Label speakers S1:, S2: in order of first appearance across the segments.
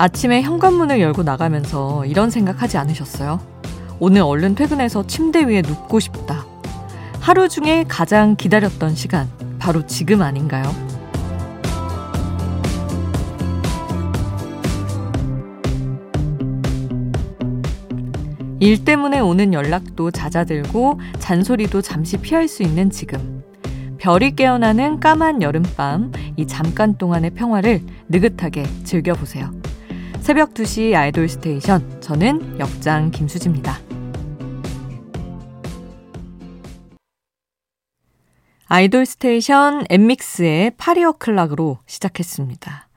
S1: 아침에 현관문을 열고 나가면서 이런 생각하지 않으셨어요? 오늘 얼른 퇴근해서 침대 위에 눕고 싶다. 하루 중에 가장 기다렸던 시간, 바로 지금 아닌가요? 일 때문에 오는 연락도 잦아들고 잔소리도 잠시 피할 수 있는 지금. 별이 깨어나는 까만 여름밤, 이 잠깐 동안의 평화를 느긋하게 즐겨보세요. 새벽 2시 아이돌 스테이션, 저는 역장 김수지입니다. 아이돌 스테이션 엔믹스의 Party O'Clock으로 시작했습니다.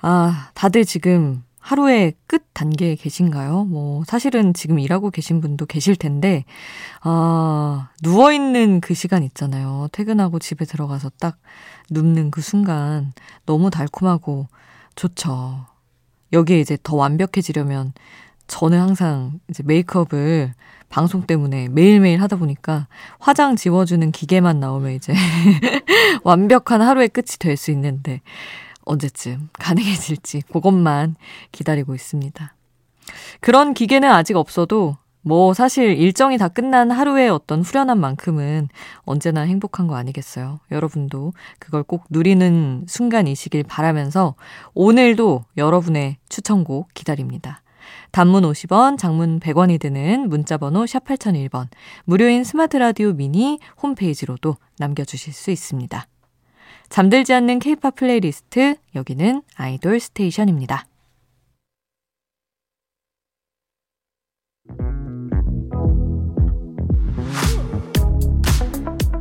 S1: 아, 다들 지금 하루의 끝 단계에 계신가요? 뭐, 사실은 지금 일하고 계신 분도 계실 텐데, 아, 누워있는 그 시간 있잖아요. 퇴근하고 집에 들어가서 딱 눕는 그 순간 너무 달콤하고 좋죠. 여기에 이제 더 완벽해지려면 저는 항상 이제 메이크업을 방송 때문에 매일매일 하다 보니까 화장 지워주는 기계만 나오면 이제 완벽한 하루의 끝이 될 수 있는데, 언제쯤 가능해질지 그것만 기다리고 있습니다. 그런 기계는 아직 없어도 뭐 사실 일정이 다 끝난 하루의 어떤 후련한 만큼은 언제나 행복한 거 아니겠어요. 여러분도 그걸 꼭 누리는 순간이시길 바라면서 오늘도 여러분의 추천곡 기다립니다. 단문 50원, 장문 100원이 드는 문자번호 샵 8001번, 무료인 스마트 라디오 미니 홈페이지로도 남겨주실 수 있습니다. 잠들지 않는 케이팝 플레이리스트, 여기는 아이돌 스테이션입니다.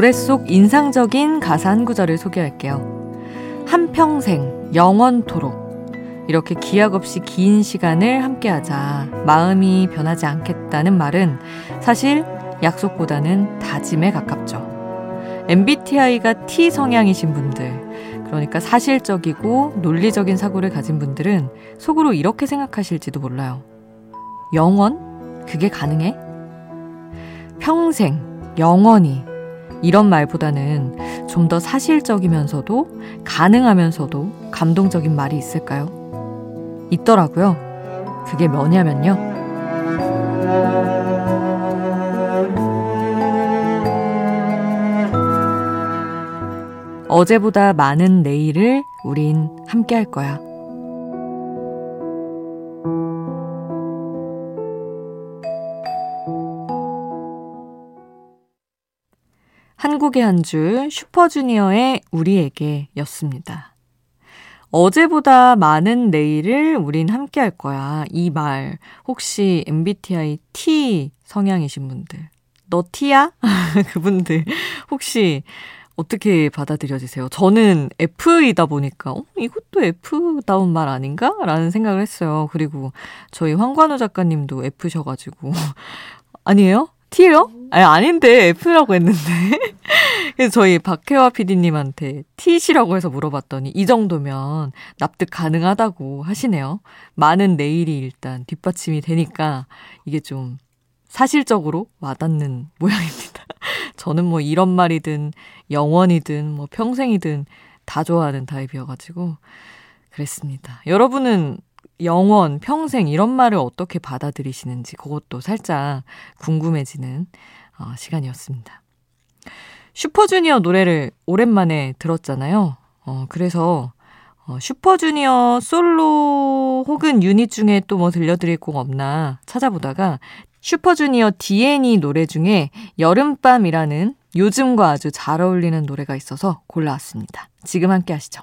S1: 노래 속 인상적인 가사 한 구절을 소개할게요. 한평생, 영원토록. 이렇게 기약 없이 긴 시간을 함께하자 마음이 변하지 않겠다는 말은 사실 약속보다는 다짐에 가깝죠. MBTI가 T 성향이신 분들, 그러니까 사실적이고 논리적인 사고를 가진 분들은 속으로 이렇게 생각하실지도 몰라요. 영원? 그게 가능해? 평생, 영원히. 이런 말보다는 좀 더 사실적이면서도 가능하면서도 감동적인 말이 있을까요? 있더라고요. 그게 뭐냐면요. 어제보다 많은 내일을 우린 함께 할 거야. 한국의 한 줄 슈퍼주니어의 우리에게 였습니다. 어제보다 많은 내일을 우린 함께 할 거야. 이 말, 혹시 MBTI T 성향이신 분들, 너 T야? 그분들, 혹시 어떻게 받아들여지세요? 저는 F이다 보니까, 어, 이것도 F다운 말 아닌가? 라는 생각을 했어요. 그리고 저희 황관우 작가님도 F셔가지고. 아니에요? T예요? 아니, 아닌데, F라고 했는데. 그래서 저희 박혜화 PD님한테 T시라고 해서 물어봤더니 이 정도면 납득 가능하다고 하시네요. 많은 내일이 일단 뒷받침이 되니까 이게 좀 사실적으로 와닿는 모양입니다. 저는 뭐 이런 말이든 영원이든 뭐 평생이든 다 좋아하는 타입이어가지고 그랬습니다. 여러분은 영원, 평생 이런 말을 어떻게 받아들이시는지 그것도 살짝 궁금해지는 어, 시간이었습니다. 슈퍼주니어 노래를 오랜만에 들었잖아요. 어, 그래서 어, 슈퍼주니어 솔로 혹은 유닛 중에 또 뭐 들려드릴 곡 없나 찾아보다가 슈퍼주니어 디애니 노래 중에 여름밤이라는 요즘과 아주 잘 어울리는 노래가 있어서 골라왔습니다. 지금 함께 하시죠.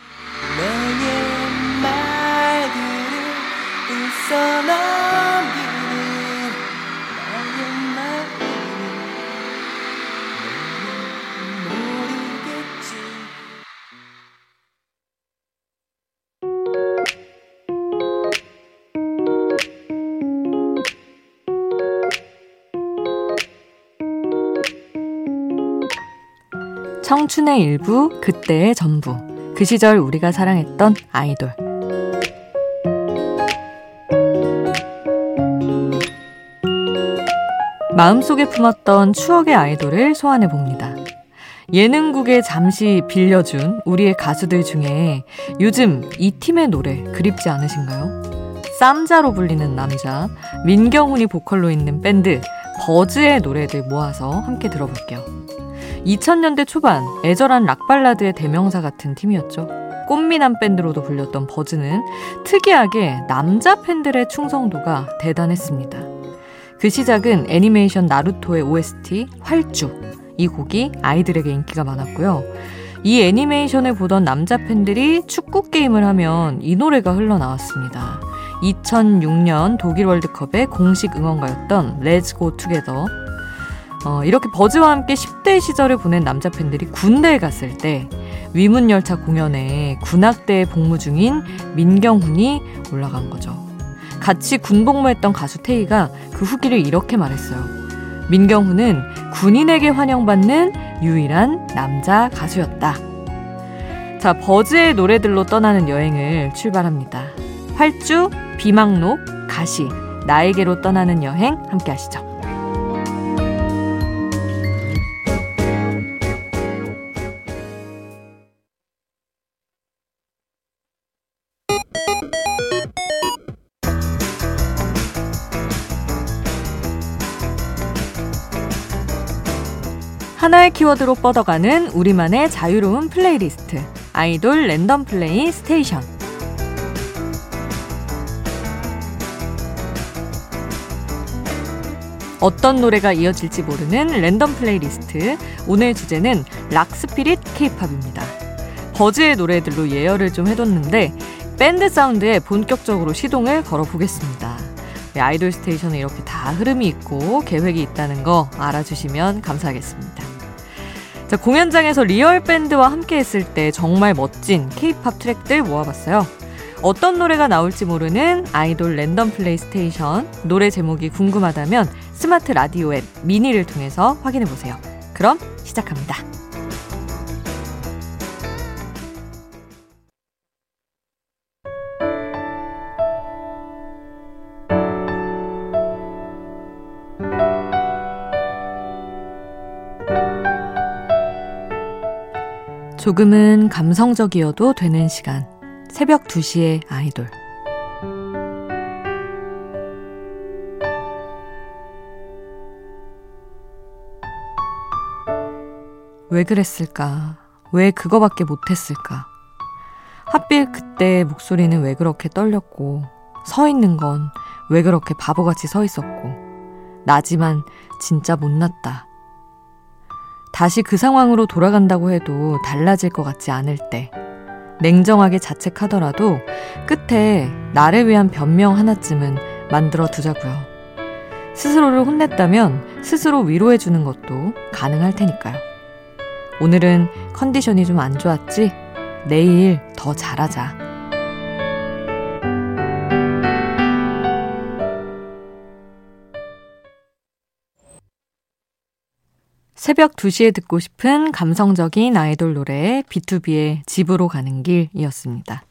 S1: 청춘의 일부, 그때의 전부. 그 시절 우리가 사랑했던 아이돌. 마음속에 품었던 추억의 아이돌을 소환해 봅니다. 예능국에 잠시 빌려준 우리의 가수들 중에 요즘 이 팀의 노래 그립지 않으신가요? 쌈자로 불리는 남자, 민경훈이 보컬로 있는 밴드 버즈의 노래들 모아서 함께 들어볼게요. 2000년대 초반 애절한 락발라드의 대명사 같은 팀이었죠. 꽃미남 밴드로도 불렸던 버즈는 특이하게 남자 팬들의 충성도가 대단했습니다. 그 시작은 애니메이션 나루토의 OST 활주 이 곡이 아이들에게 인기가 많았고요. 이 애니메이션을 보던 남자 팬들이 축구 게임을 하면 이 노래가 흘러나왔습니다. 2006년 독일 월드컵의 공식 응원가였던 Go Together 어, 이렇게 버즈와 함께 10대 시절을 보낸 남자 팬들이 군대에 갔을 때 위문열차 공연에 군악대에 복무 중인 민경훈이 올라간 거죠. 같이 군복무했던 가수 태희가 그 후기를 이렇게 말했어요. 민경훈은 군인에게 환영받는 유일한 남자 가수였다. 자, 버즈의 노래들로 떠나는 여행을 출발합니다. 활주, 비망록, 가시, 나에게로 떠나는 여행 함께 하시죠. 하나의 키워드로 뻗어가는 우리만의 자유로운 플레이리스트. 아이돌 랜덤 플레이 스테이션. 어떤 노래가 이어질지 모르는 랜덤 플레이리스트. 오늘 주제는 rock spirit 케이팝입니다. 버즈의 노래들로 예열을 좀 해뒀는데 밴드 사운드에 본격적으로 시동을 걸어보겠습니다. 아이돌 스테이션에 이렇게 다 흐름이 있고 계획이 있다는 거 알아주시면 감사하겠습니다. 자, 공연장에서 리얼 밴드와 함께 했을 때 정말 멋진 케이팝 트랙들 모아봤어요. 어떤 노래가 나올지 모르는 아이돌 랜덤 플레이 스테이션 노래 제목이 궁금하다면 스마트 라디오 앱 미니를 통해서 확인해 보세요. 그럼 시작합니다. 조금은 감성적이어도 되는 시간. 새벽 2시에 아이돌. 왜 그랬을까? 왜 그거밖에 못했을까? 하필 그때 목소리는 왜 그렇게 떨렸고, 서 있는 건 왜 그렇게 바보같이 서 있었고, 나지만 진짜 못났다. 다시 그 상황으로 돌아간다고 해도 달라질 것 같지 않을 때, 냉정하게 자책하더라도 끝에 나를 위한 변명 하나쯤은 만들어 두자고요. 스스로를 혼냈다면 스스로 위로해 주는 것도 가능할 테니까요. 오늘은 컨디션이 좀 안 좋았지? 내일 더 잘하자. 새벽 2시에 듣고 싶은 감성적인 아이돌 노래 B2B의 집으로 가는 길이었습니다.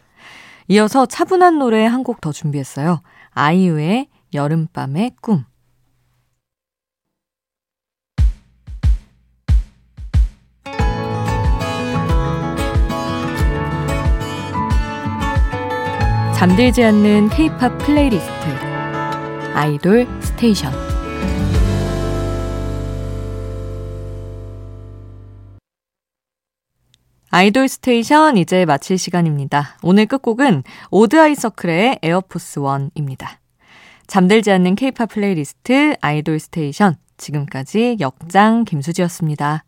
S1: 이어서 차분한 노래 한 곡 더 준비했어요. 아이유의 여름밤의 꿈. 잠들지 않는 K-팝 플레이리스트 아이돌 스테이션 아이돌 스테이션 이제 마칠 시간입니다. 오늘 끝곡은 오드 아이서클의 에어포스 원입니다. 잠들지 않는 케이팝 플레이리스트 아이돌 스테이션. 지금까지 역장 김수지였습니다.